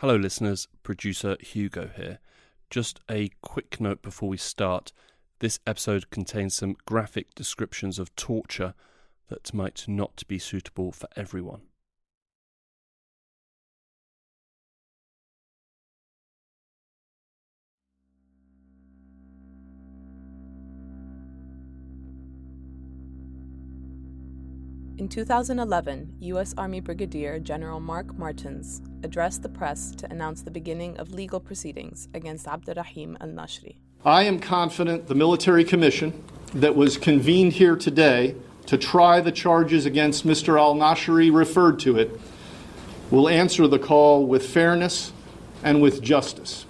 Hello, listeners. Producer Hugo here. Just a quick note before we start. This episode contains some graphic descriptions of torture that might not be suitable for everyone. In 2011, U.S. Army Brigadier General Mark Martins addressed the press to announce the beginning of legal proceedings against Abdurrahim al Nashri. I am confident the military commission that was convened here today to try the charges against Mr. al Nashri referred to it will answer the call with fairness and with justice.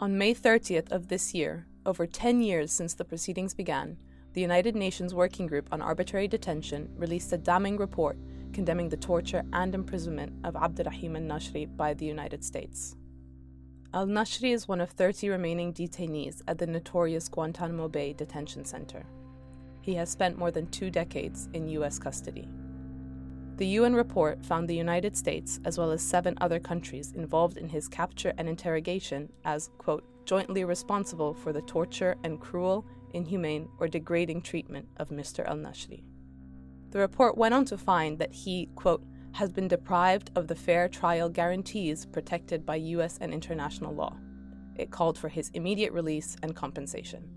On May 30th of this year, over 10 years since the proceedings began, the United Nations Working Group on Arbitrary Detention released a damning report condemning the torture and imprisonment of Abdurrahim al Nashri by the United States. Al Nashri is one of 30 remaining detainees at the notorious Guantanamo Bay Detention Center. He has spent more than two decades in U.S. custody. The UN report found the United States, as well as seven other countries involved in his capture and interrogation, as, quote, jointly responsible for the torture and cruel, inhumane, or degrading treatment of Mr. al Nashri. The report went on to find that he, quote, has been deprived of the fair trial guarantees protected by U.S. and international law. It called for his immediate release and compensation.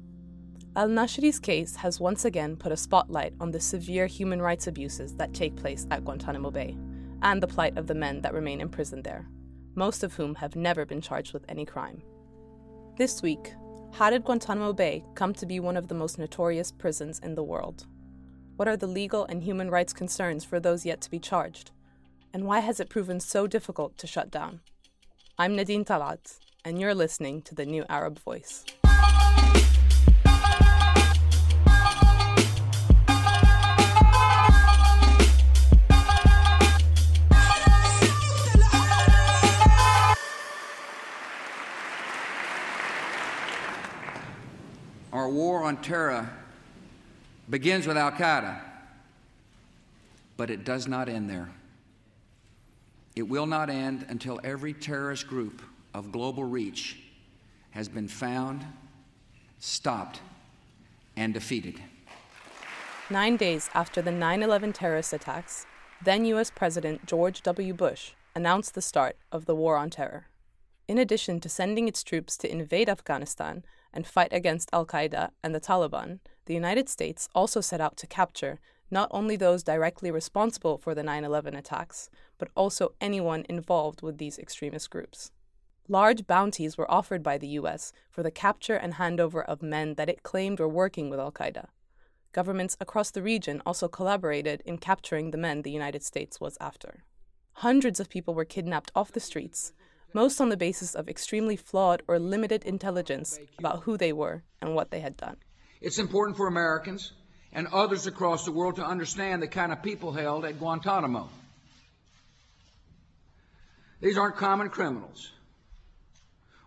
Al Nashri's case has once again put a spotlight on the severe human rights abuses that take place at Guantanamo Bay and the plight of the men that remain imprisoned there, most of whom have never been charged with any crime. This week, how did Guantanamo Bay come to be one of the most notorious prisons in the world? What are the legal and human rights concerns for those yet to be charged? And why has it proven so difficult to shut down? I'm Nadine Talat, and you're listening to the New Arab Voice. Our war on terror begins with Al Qaeda, but it does not end there. It will not end until every terrorist group of global reach has been found, stopped, and defeated. Nine days after the 9 11 terrorist attacks, then U.S. President George W. Bush announced the start of the War on Terror. In addition to sending its troops to invade Afghanistan and fight against Al Qaeda and the Taliban, the United States also set out to capture not only those directly responsible for the 9 11 attacks, but also anyone involved with these extremist groups. Large bounties were offered by the US for the capture and handover of men that it claimed were working with Al Qaeda. Governments across the region also collaborated in capturing the men the United States was after. Hundreds of people were kidnapped off the streets, most on the basis of extremely flawed or limited intelligence about who they were and what they had done. It's important for Americans and others across the world to understand the kind of people held at Guantanamo. These aren't common criminals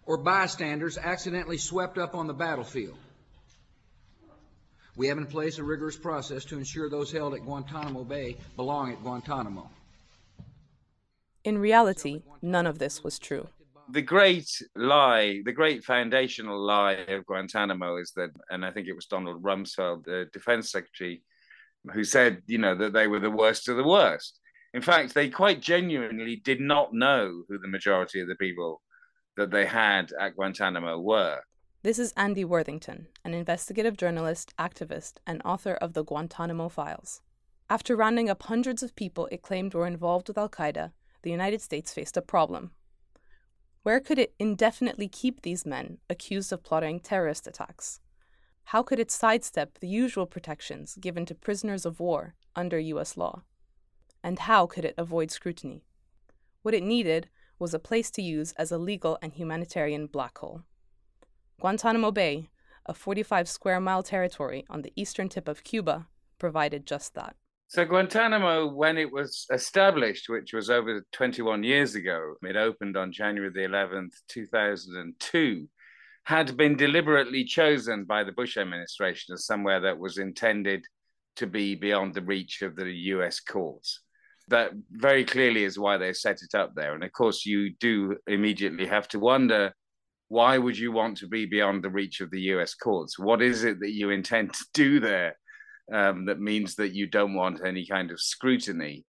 or bystanders accidentally swept up on the battlefield. We have in place a rigorous process to ensure those held at Guantanamo Bay belong at Guantanamo. In reality, none of this was true. The great lie, the great foundational lie of Guantanamo is that, and I think it was Donald Rumsfeld, the defense secretary, who said, you know, that they were the worst of the worst. In fact, they quite genuinely did not know who the majority of the people that they had at Guantanamo were. This is Andy Worthington, an investigative journalist, activist, and author of the Guantanamo Files. After rounding up hundreds of people it claimed were involved with Al Qaeda, the United States faced a problem. Where could it indefinitely keep these men accused of plotting terrorist attacks? How could it sidestep the usual protections given to prisoners of war under US law? And how could it avoid scrutiny? What it needed was a place to use as a legal and humanitarian black hole. Guantanamo Bay, a 45 square mile territory on the eastern tip of Cuba, provided just that. So Guantanamo, when it was established, which was over 21 years ago, it opened on January the 11th, 2002, had been deliberately chosen by the Bush administration as somewhere that was intended to be beyond the reach of the US courts. That very clearly is why they set it up there. And of course, you do immediately have to wonder why would you want to be beyond the reach of the US courts? What is it that you intend to do there um, that means that you don't want any kind of scrutiny?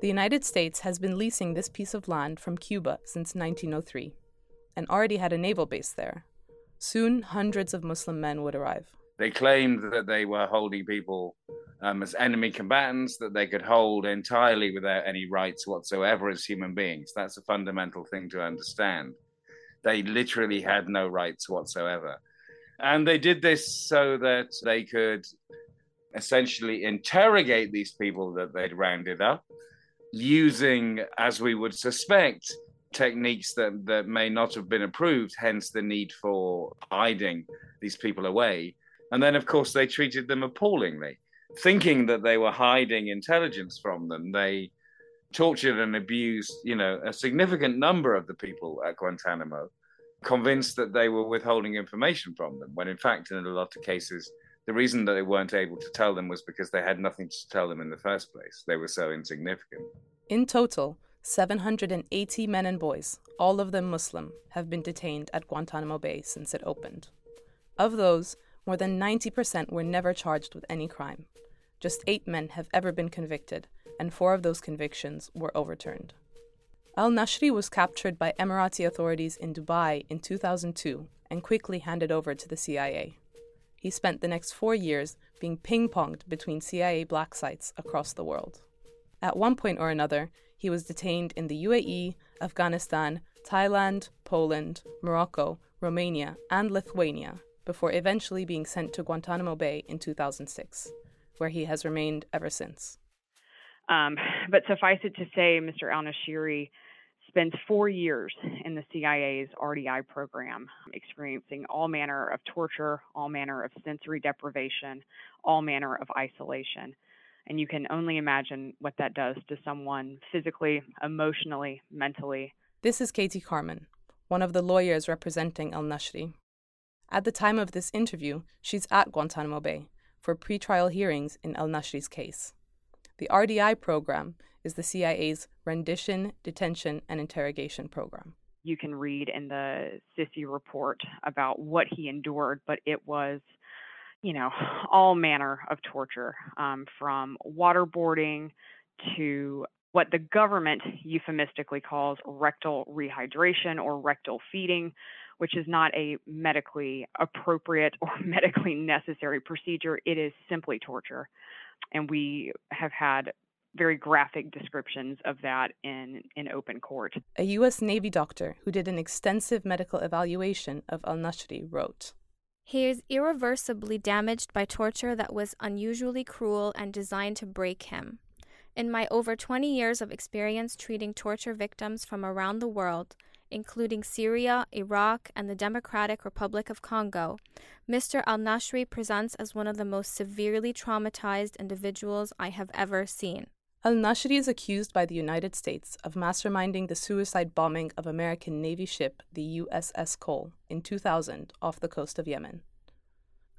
The United States has been leasing this piece of land from Cuba since 1903 and already had a naval base there. Soon, hundreds of Muslim men would arrive. They claimed that they were holding people um, as enemy combatants, that they could hold entirely without any rights whatsoever as human beings. That's a fundamental thing to understand. They literally had no rights whatsoever. And they did this so that they could essentially interrogate these people that they'd rounded up using, as we would suspect, techniques that, that may not have been approved, hence the need for hiding these people away. And then, of course, they treated them appallingly. Thinking that they were hiding intelligence from them, they tortured and abused, you know, a significant number of the people at Guantanamo, convinced that they were withholding information from them, when in fact, in a lot of cases, the reason that they weren't able to tell them was because they had nothing to tell them in the first place. They were so insignificant. In total, 780 men and boys, all of them Muslim, have been detained at Guantanamo Bay since it opened. Of those, more than 90% were never charged with any crime. Just eight men have ever been convicted, and four of those convictions were overturned. Al Nashri was captured by Emirati authorities in Dubai in 2002 and quickly handed over to the CIA. He spent the next four years being ping ponged between CIA black sites across the world. At one point or another, he was detained in the UAE, Afghanistan, Thailand, Poland, Morocco, Romania, and Lithuania before eventually being sent to Guantanamo Bay in 2006, where he has remained ever since. Um, but suffice it to say, Mr. Al Nashiri spends four years in the CIA's RDI program, experiencing all manner of torture, all manner of sensory deprivation, all manner of isolation. And you can only imagine what that does to someone physically, emotionally, mentally. This is Katie Carmon, one of the lawyers representing Al Nashri. At the time of this interview, she's at Guantanamo Bay for pretrial hearings in Al Nashri's case. The RDI program is the CIA's rendition, detention, and interrogation program. You can read in the SSCI report about what he endured, but it was you know, all manner of torture, um, from waterboarding to what the government euphemistically calls rectal rehydration or rectal feeding, which is not a medically appropriate or medically necessary procedure. It is simply torture. And we have had very graphic descriptions of that in, in open court. A U.S. Navy doctor who did an extensive medical evaluation of al Nashri wrote he is irreversibly damaged by torture that was unusually cruel and designed to break him. In my over 20 years of experience treating torture victims from around the world, including Syria, Iraq, and the Democratic Republic of Congo, Mr. al Nashri presents as one of the most severely traumatized individuals I have ever seen. Al Nashri is accused by the United States of masterminding the suicide bombing of American Navy ship the USS Cole in 2000 off the coast of Yemen.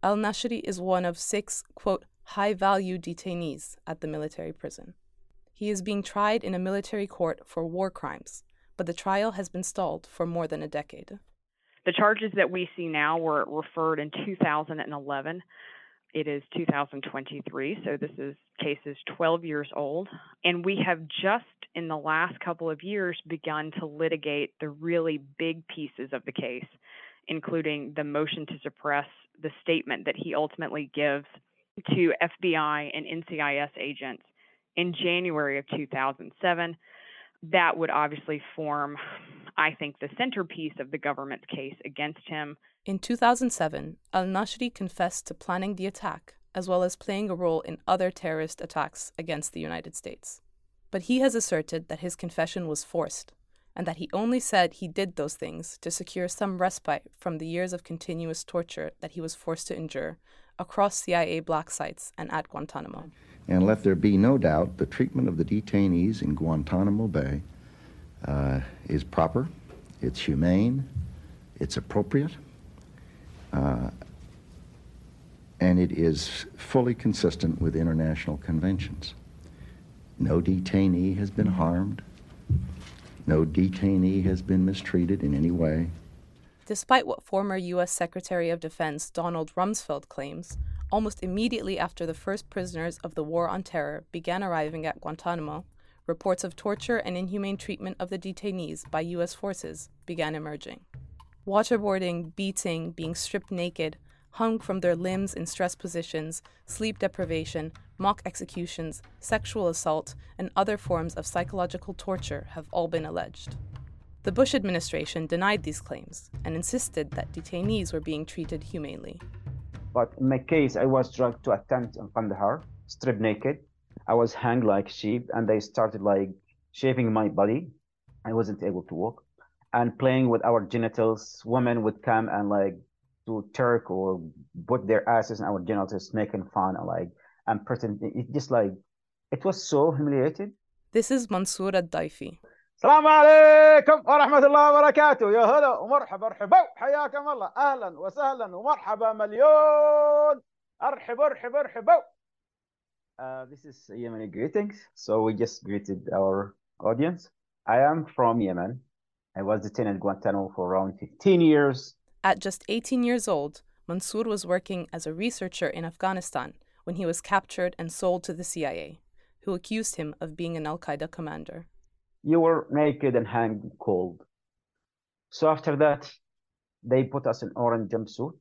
Al Nashri is one of six, quote, high value detainees at the military prison. He is being tried in a military court for war crimes, but the trial has been stalled for more than a decade. The charges that we see now were referred in 2011 it is 2023, so this is case is 12 years old. And we have just in the last couple of years begun to litigate the really big pieces of the case, including the motion to suppress the statement that he ultimately gives to FBI and NCIS agents in January of 2007. That would obviously form, I think, the centerpiece of the government's case against him. In 2007, al Nashri confessed to planning the attack, as well as playing a role in other terrorist attacks against the United States. But he has asserted that his confession was forced, and that he only said he did those things to secure some respite from the years of continuous torture that he was forced to endure across CIA black sites and at Guantanamo. And let there be no doubt the treatment of the detainees in Guantanamo Bay uh, is proper, it's humane, it's appropriate, uh, and it is fully consistent with international conventions. No detainee has been harmed. No detainee has been mistreated in any way. Despite what former U.S. Secretary of Defense Donald Rumsfeld claims, almost immediately after the first prisoners of the War on Terror began arriving at Guantanamo, reports of torture and inhumane treatment of the detainees by U.S. forces began emerging. Waterboarding, beating, being stripped naked, hung from their limbs in stress positions, sleep deprivation, mock executions, sexual assault, and other forms of psychological torture have all been alleged. The Bush administration denied these claims and insisted that detainees were being treated humanely. But in my case, I was dragged to a tent in Kandahar, stripped naked. I was hanged like sheep, and they started like shaving my body. I wasn't able to walk, and playing with our genitals. Women would come and like do Turk or put their asses in our genitals, making fun and like and pretend. It just like it was so humiliated. This is Mansoor Adayfi. السلام عليكم ورحمة الله وبركاته يا هلا ومرحبا ارحبوا حياكم الله أهلا وسهلا ومرحبا مليون ارحبوا ارحبوا ارحبوا Uh, this is Yemeni greetings. So we just greeted our audience. I am from Yemen. I was detained at Guantanamo for around 15 years. At just 18 years old, Mansoor was working as a researcher in Afghanistan when he was captured and sold to the CIA, who accused him of being an Al Qaeda commander. You were naked and hanged cold. So after that, they put us in orange jumpsuit.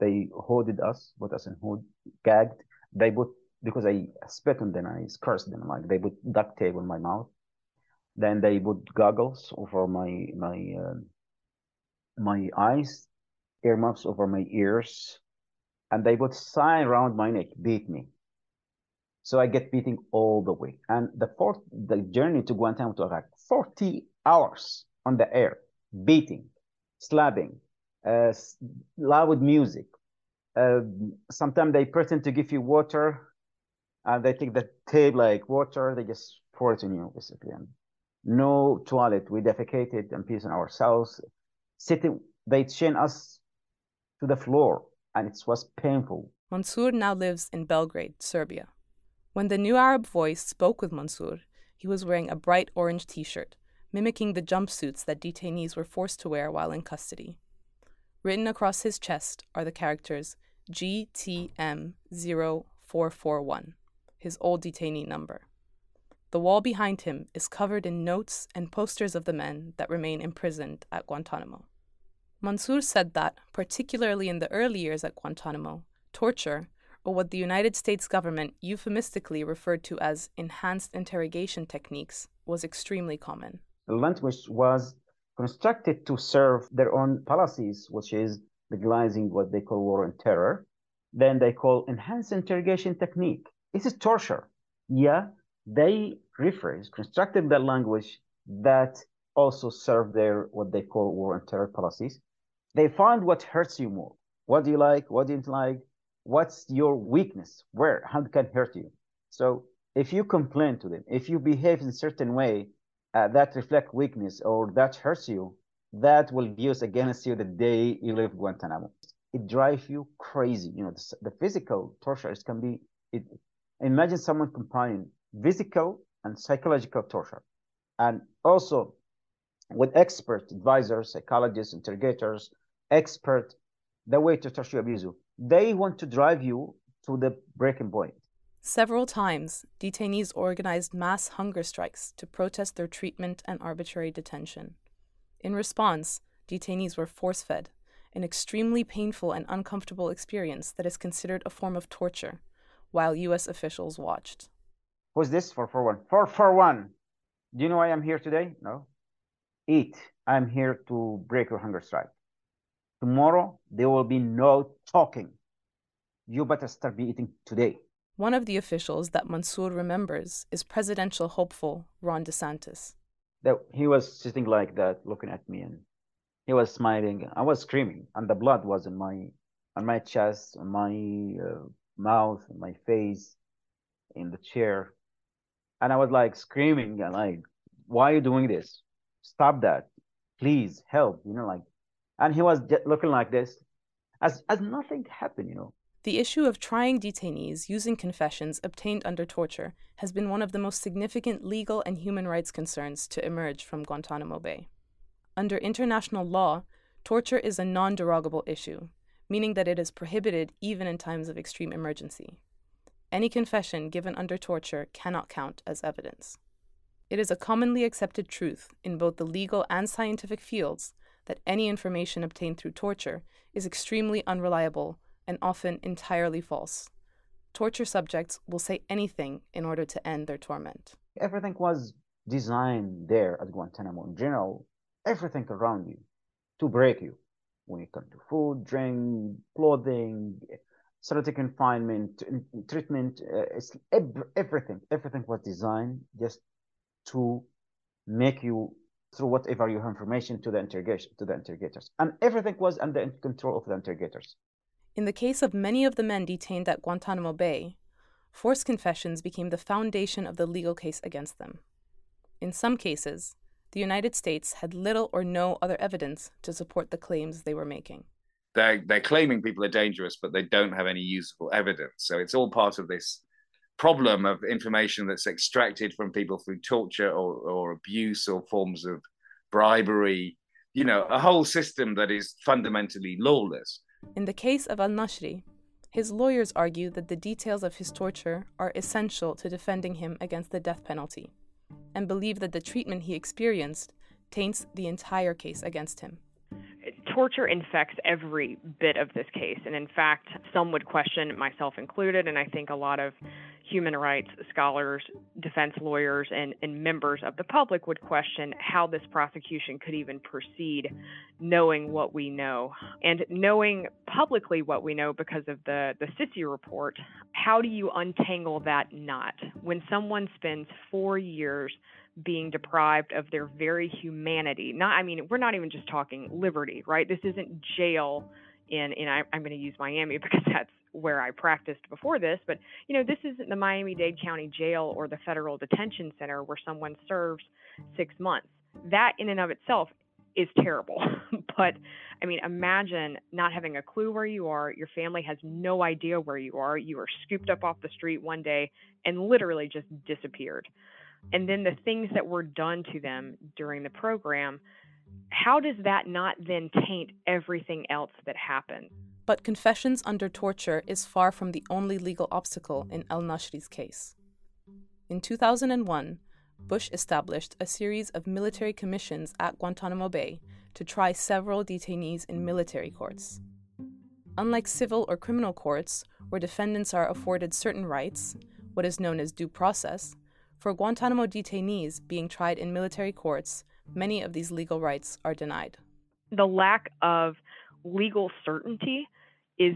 They hooded us, put us in hood, gagged. They put because I spit on them, and I cursed them like they put duct tape on my mouth. Then they put goggles over my my uh, my eyes, earmuffs over my ears, and they put sign around my neck, beat me. So I get beating all the way. And the fourth, the journey to Guantanamo to Iraq, 40 hours on the air, beating, slapping, uh, loud music. Uh, sometimes they pretend to give you water, and they take the tape like water, they just pour it on you, basically. And no toilet. We defecated and pissed on ourselves. Sitting, they chain us to the floor, and it was painful. Mansoor now lives in Belgrade, Serbia. When the New Arab Voice spoke with Mansoor, he was wearing a bright orange t shirt, mimicking the jumpsuits that detainees were forced to wear while in custody. Written across his chest are the characters GTM0441, his old detainee number. The wall behind him is covered in notes and posters of the men that remain imprisoned at Guantanamo. Mansoor said that, particularly in the early years at Guantanamo, torture, or what the United States government euphemistically referred to as enhanced interrogation techniques, was extremely common. The language was constructed to serve their own policies, which is legalizing what they call war on terror. Then they call enhanced interrogation technique. This is torture. Yeah, they rephrased, constructed the language that also serve their what they call war on terror policies. They find what hurts you more. What do you like? What do you like? What's your weakness? Where? How can hurt you? So if you complain to them if you behave in certain way uh, that reflect weakness or that hurts you that will be used against you the day you leave guantanamo. It drives you crazy. You know the, the physical tortures can be it, imagine someone combining physical and psychological torture. And also with expert advisors psychologists interrogators expert the way to torture abuse you they want to drive you to the breaking point. Several times, detainees organized mass hunger strikes to protest their treatment and arbitrary detention. In response, detainees were force fed, an extremely painful and uncomfortable experience that is considered a form of torture, while U.S. officials watched. Who's this? 441. 441. Do you know why I'm here today? No. Eat. I'm here to break your hunger strike. Tomorrow, there will be no talking. You better start be eating today. One of the officials that Mansoor remembers is presidential hopeful Ron DeSantis. That he was sitting like that, looking at me, and he was smiling. I was screaming, and the blood was in my on my chest, on my uh, mouth, on my face, in the chair, and I was like screaming and like, "Why are you doing this? Stop that! Please help!" You know, like and he was looking like this as as nothing happened you know The issue of trying detainees using confessions obtained under torture has been one of the most significant legal and human rights concerns to emerge from Guantanamo Bay. Under international law, torture is a non derogable issue, meaning that it is prohibited even in times of extreme emergency. Any confession given under torture cannot count as evidence. It is a commonly accepted truth in both the legal and scientific fields that any information obtained through torture is extremely unreliable and often entirely false. Torture subjects will say anything in order to end their torment. Everything was designed there at Guantanamo in general, everything around you to break you when it comes to food, drink, clothing, solitary confinement, treatment, uh, everything, everything was designed just to make you through whatever your information to the interrogation to the interrogators, and everything was under control of the interrogators. In the case of many of the men detained at Guantanamo Bay, forced confessions became the foundation of the legal case against them. In some cases, the United States had little or no other evidence to support the claims they were making. They're, they're claiming people are dangerous, but they don't have any usable evidence. So it's all part of this problem of information that's extracted from people through torture or, or abuse or forms of bribery, you know, a whole system that is fundamentally lawless. In the case of al Nashri, his lawyers argue that the details of his torture are essential to defending him against the death penalty, and believe that the treatment he experienced taints the entire case against him torture infects every bit of this case. And in fact, some would question, myself included, and I think a lot of human rights scholars, defense lawyers, and, and members of the public would question how this prosecution could even proceed knowing what we know. And knowing publicly what we know because of the, the SSCI report, how do you untangle that knot? When someone spends four years being deprived of their very humanity. Not, I mean, we're not even just talking liberty, right? This isn't jail in, in I, I'm going to use Miami because that's where I practiced before this, but you know, this isn't the Miami-Dade County Jail or the Federal Detention Center where someone serves six months. That in and of itself is terrible. but I mean, imagine not having a clue where you are. Your family has no idea where you are. You are scooped up off the street one day and literally just disappeared and then the things that were done to them during the program, how does that not then taint everything else that happened? But confessions under torture is far from the only legal obstacle in al Nashri's case. In 2001, Bush established a series of military commissions at Guantanamo Bay to try several detainees in military courts. Unlike civil or criminal courts, where defendants are afforded certain rights, what is known as due process, for Guantanamo detainees being tried in military courts, many of these legal rights are denied. The lack of legal certainty is,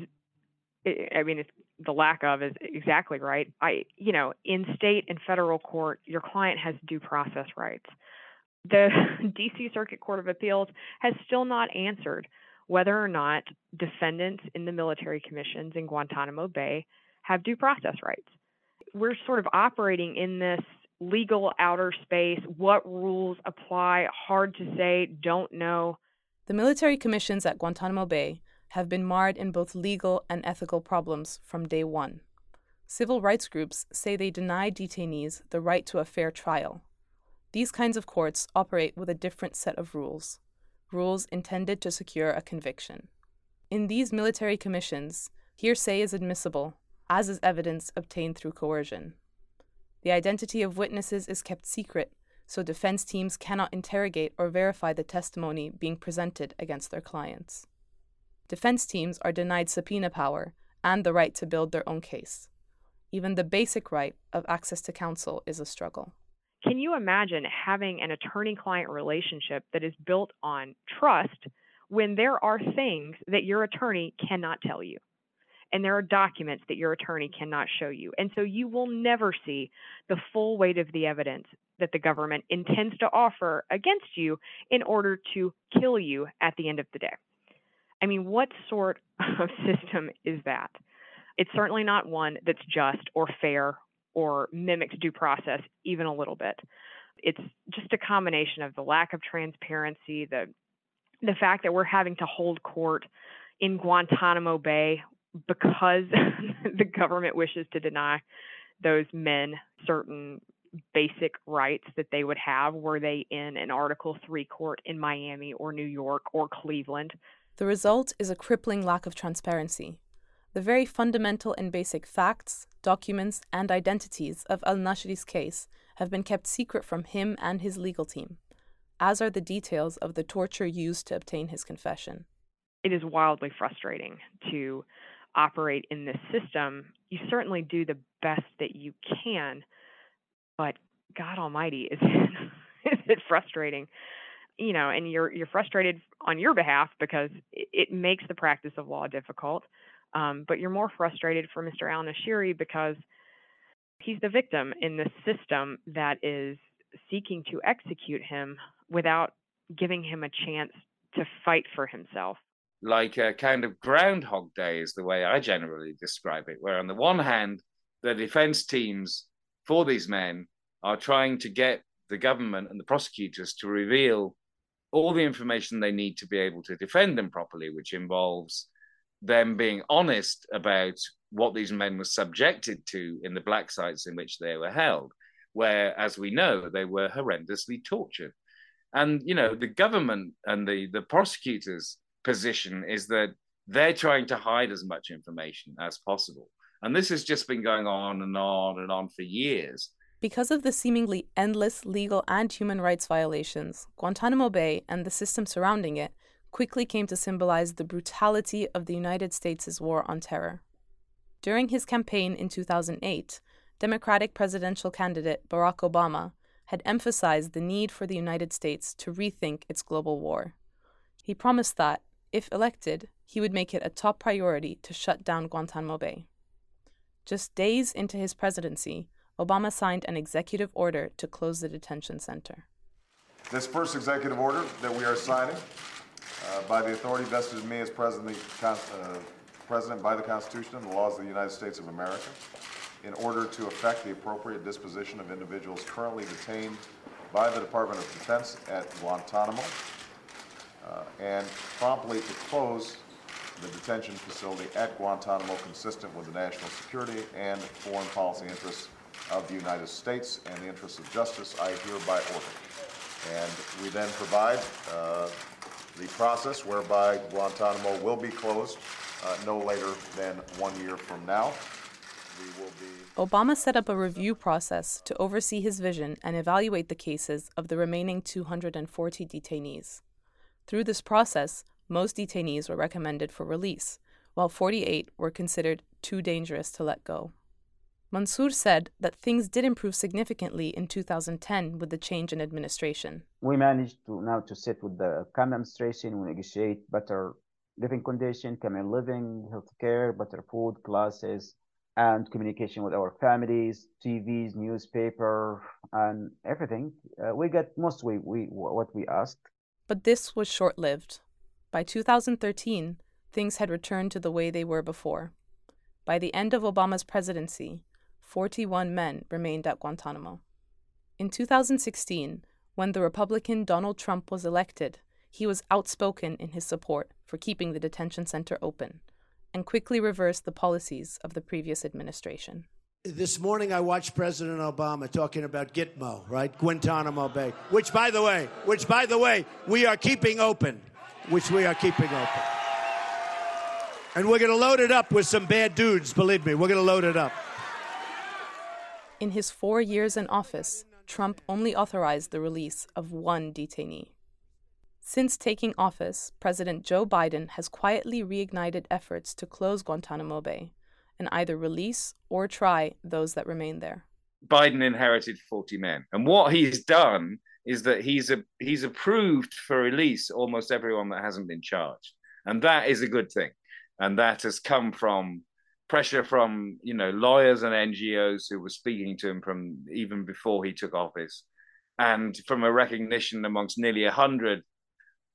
I mean, it's, the lack of is exactly right. I, you know, in state and federal court, your client has due process rights. The DC Circuit Court of Appeals has still not answered whether or not defendants in the military commissions in Guantanamo Bay have due process rights we're sort of operating in this legal outer space. What rules apply? Hard to say, don't know. The military commissions at Guantanamo Bay have been marred in both legal and ethical problems from day one. Civil rights groups say they deny detainees the right to a fair trial. These kinds of courts operate with a different set of rules, rules intended to secure a conviction. In these military commissions, hearsay is admissible as is evidence obtained through coercion. The identity of witnesses is kept secret, so defense teams cannot interrogate or verify the testimony being presented against their clients. Defense teams are denied subpoena power and the right to build their own case. Even the basic right of access to counsel is a struggle. Can you imagine having an attorney client relationship that is built on trust when there are things that your attorney cannot tell you? And there are documents that your attorney cannot show you. And so you will never see the full weight of the evidence that the government intends to offer against you in order to kill you at the end of the day. I mean, what sort of system is that? It's certainly not one that's just or fair or mimics due process even a little bit. It's just a combination of the lack of transparency, the the fact that we're having to hold court in Guantanamo Bay because the government wishes to deny those men certain basic rights that they would have were they in an Article 3 court in Miami or New York or Cleveland. The result is a crippling lack of transparency. The very fundamental and basic facts, documents, and identities of al Nashri's case have been kept secret from him and his legal team, as are the details of the torture used to obtain his confession. It is wildly frustrating to operate in this system. You certainly do the best that you can, but God Almighty, is it, is it frustrating? You know, and you're you're frustrated on your behalf because it, makes the practice of law difficult. Um, but you're more frustrated for Mr. Al Nashiri because he's the victim in this system that is seeking to execute him without giving him a chance to fight for himself. Like a kind of Groundhog Day is the way I generally describe it, where on the one hand, the defense teams for these men are trying to get the government and the prosecutors to reveal all the information they need to be able to defend them properly, which involves them being honest about what these men were subjected to in the black sites in which they were held, where, as we know, they were horrendously tortured. And you know, the government and the the prosecutors' position is that they're trying to hide as much information as possible. And this has just been going on and on and on for years. Because of the seemingly endless legal and human rights violations, Guantanamo Bay and the system surrounding it quickly came to symbolize the brutality of the United States' war on terror. During his campaign in 2008, Democratic presidential candidate Barack Obama had emphasized the need for the United States to rethink its global war. He promised that, if elected, he would make it a top priority to shut down Guantanamo Bay. Just days into his presidency, Obama signed an executive order to close the detention center. This first executive order that we are signing, uh, by the authority vested in me as president, uh, president by the Constitution and the laws of the United States of America, in order to effect the appropriate disposition of individuals currently detained by the Department of Defense at Guantanamo, uh, and promptly to close the detention facility at Guantanamo consistent with the national security and foreign policy interests of the United States and the interests of justice, I hereby order. And we then provide uh, the process whereby Guantanamo will be closed uh, no later than one year from now. Be... Obama set up a review process to oversee his vision and evaluate the cases of the remaining 240 detainees. Through this process, most detainees were recommended for release, while 48 were considered too dangerous to let go. Mansoor said that things did improve significantly in 2010 with the change in administration. We managed to now to sit with the current administration, we negotiate better living condition, common living, health care, better food, classes, and communication with our families, TVs, newspaper, and everything. Uh, we get mostly we what we asked. But this was short lived. By 2013, things had returned to the way they were before. By the end of Obama's presidency, 41 men remained at Guantanamo. In 2016, when the Republican Donald Trump was elected, he was outspoken in his support for keeping the detention center open and quickly reversed the policies of the previous administration. This morning, I watched President Obama talking about Gitmo, right? Guantanamo Bay, which, by the way, which, by the way, we are keeping open which we are keeping open. And we're going to load it up with some bad dudes, believe me. We're going to load it up. In his four years in office, Trump only authorized the release of one detainee. Since taking office, President Joe Biden has quietly reignited efforts to close Guantanamo Bay and either release or try those that remain there. Biden inherited 40 men. And what he's done is that he's a, he's approved for release almost everyone that hasn't been charged, and that is a good thing, and that has come from pressure from you know lawyers and NGOs who were speaking to him from even before he took office, and from a recognition amongst nearly a hundred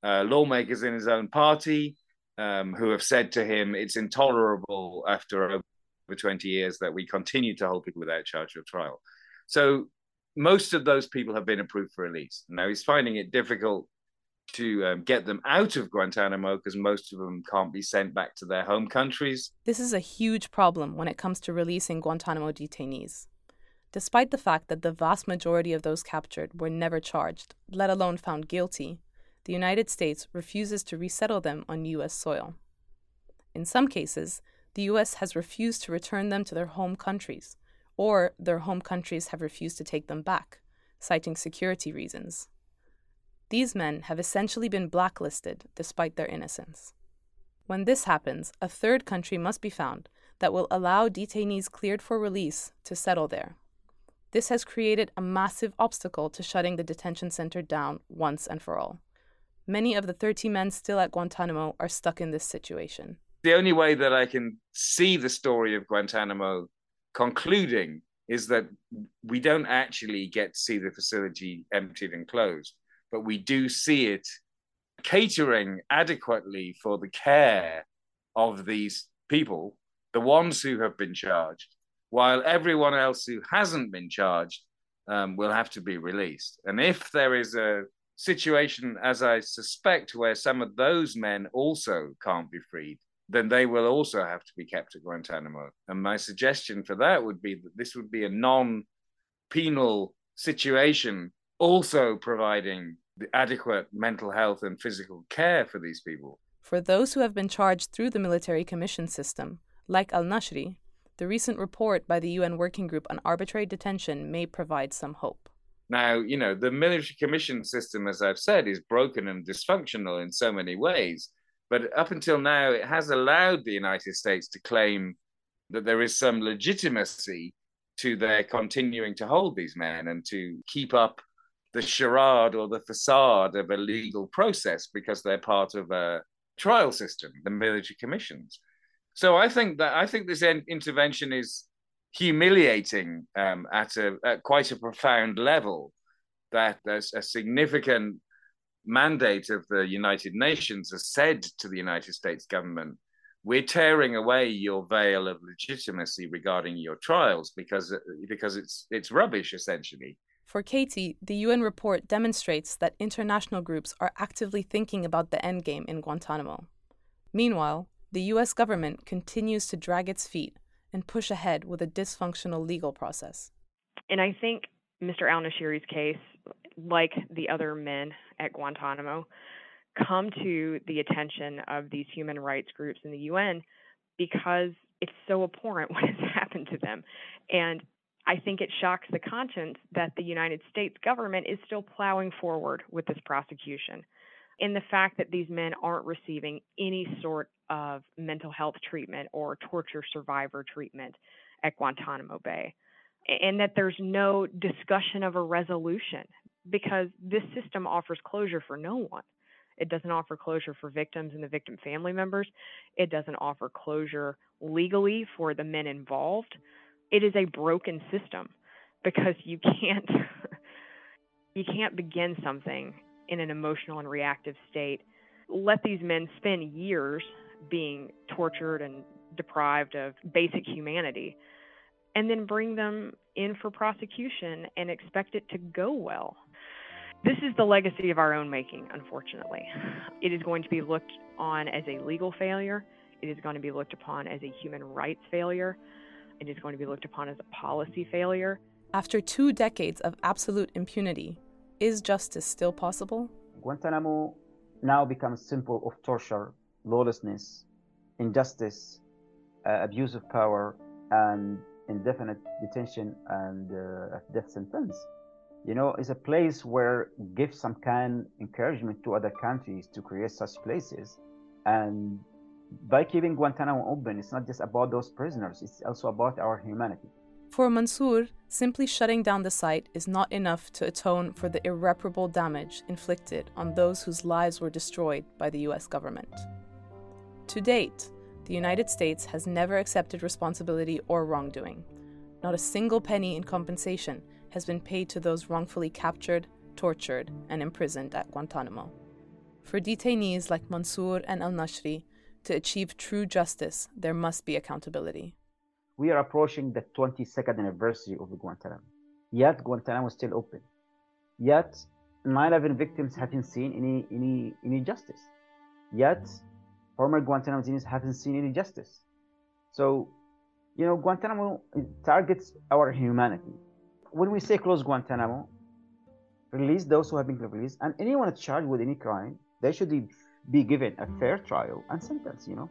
uh, lawmakers in his own party um, who have said to him, "It's intolerable after over 20 years that we continue to hold people without charge or trial." So most of those people have been approved for release. Now he's finding it difficult to um, get them out of Guantanamo because most of them can't be sent back to their home countries. This is a huge problem when it comes to releasing Guantanamo detainees. Despite the fact that the vast majority of those captured were never charged, let alone found guilty, the United States refuses to resettle them on U.S. soil. In some cases, the U.S. has refused to return them to their home countries, or their home countries have refused to take them back, citing security reasons. These men have essentially been blacklisted despite their innocence. When this happens, a third country must be found that will allow detainees cleared for release to settle there. This has created a massive obstacle to shutting the detention center down once and for all. Many of the 30 men still at Guantanamo are stuck in this situation. The only way that I can see the story of Guantanamo concluding is that we don't actually get to see the facility emptied and closed, but we do see it catering adequately for the care of these people, the ones who have been charged, while everyone else who hasn't been charged um, will have to be released. And if there is a situation, as I suspect, where some of those men also can't be freed, then they will also have to be kept at Guantanamo. And my suggestion for that would be that this would be a non penal situation, also providing the adequate mental health and physical care for these people. For those who have been charged through the military commission system, like al Nashri, the recent report by the UN Working Group on Arbitrary Detention may provide some hope. Now, you know, the military commission system, as I've said, is broken and dysfunctional in so many ways. But up until now, it has allowed the United States to claim that there is some legitimacy to their continuing to hold these men and to keep up the charade or the facade of a legal process because they're part of a trial system, the military commissions. So I think that I think this intervention is humiliating um, at a at quite a profound level. That there's a significant mandate of the United Nations has said to the United States government, "We're tearing away your veil of legitimacy regarding your trials because because it's it's rubbish essentially." For Katie, the UN report demonstrates that international groups are actively thinking about the endgame in Guantanamo. Meanwhile, the US government continues to drag its feet and push ahead with a dysfunctional legal process. And I think Mr. al Nashiri's case, like the other men at Guantanamo, come to the attention of these human rights groups in the UN because it's so abhorrent what has happened to them. And I think it shocks the conscience that the United States government is still plowing forward with this prosecution. In the fact that these men aren't receiving any sort of mental health treatment or torture survivor treatment at Guantanamo Bay, and that there's no discussion of a resolution because this system offers closure for no one. It doesn't offer closure for victims and the victim family members. It doesn't offer closure legally for the men involved. It is a broken system because you can't you can't begin something in an emotional and reactive state. Let these men spend years being tortured and deprived of basic humanity, and then bring them in for prosecution and expect it to go well. This is the legacy of our own making, unfortunately. It is going to be looked on as a legal failure. It is going to be looked upon as a human rights failure. It is going to be looked upon as a policy failure. After two decades of absolute impunity, is justice still possible? Guantanamo now becomes a symbol of torture, lawlessness, injustice, uh, abuse of power, and indefinite detention and uh, death sentence. You know, it's a place where give some kind encouragement to other countries to create such places. And by keeping Guantanamo open, it's not just about those prisoners, it's also about our humanity. For Mansoor, simply shutting down the site is not enough to atone for the irreparable damage inflicted on those whose lives were destroyed by the US government. To date, the United States has never accepted responsibility or wrongdoing. Not a single penny in compensation has been paid to those wrongfully captured, tortured, and imprisoned at Guantanamo. For detainees like Mansoor and al Nashri, to achieve true justice, there must be accountability we are approaching the 22nd anniversary of Guantanamo. Yet Guantanamo is still open. Yet 9/11 victims haven't seen any any any justice. Yet, former Guantanamo detainees haven't seen any justice. So, you know, Guantanamo targets our humanity. When we say close Guantanamo, release those who have been released, and anyone charged with any crime, they should be given a fair trial and sentence. You know,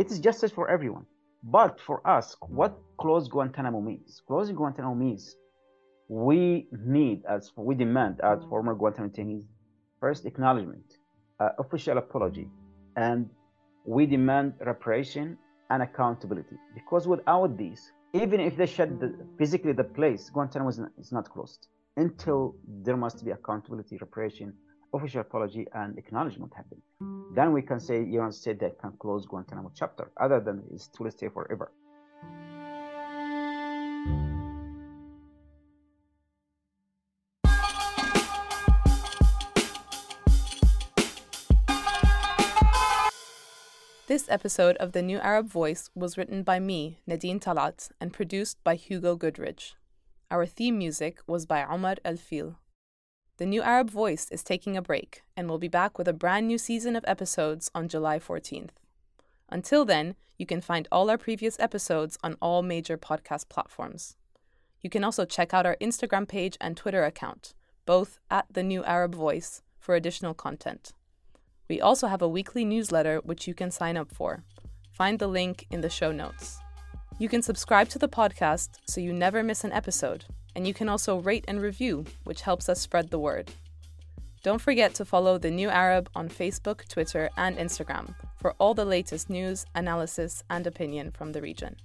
it is justice for everyone. But for us, what close Guantanamo means? Closing Guantanamo means we need, as we demand as former Guantanamo detainees, first acknowledgement, uh, official apology, and we demand reparation and accountability. Because without these, even if they shut the, physically the place, Guantanamo is not, is not closed until there must be accountability, reparation, official apology, and acknowledgement happen. Then we can say United States that can close Guantanamo chapter. Other than it's to stay forever. This episode of The New Arab Voice was written by me, Nadine Talat, and produced by Hugo Goodridge. Our theme music was by Omar El Fil. The New Arab Voice is taking a break and will be back with a brand new season of episodes on July 14th. Until then, you can find all our previous episodes on all major podcast platforms. You can also check out our Instagram page and Twitter account, both at The New Arab Voice, for additional content. We also have a weekly newsletter which you can sign up for. Find the link in the show notes. You can subscribe to the podcast so you never miss an episode, and you can also rate and review, which helps us spread the word. Don't forget to follow The New Arab on Facebook, Twitter, and Instagram for all the latest news, analysis, and opinion from the region.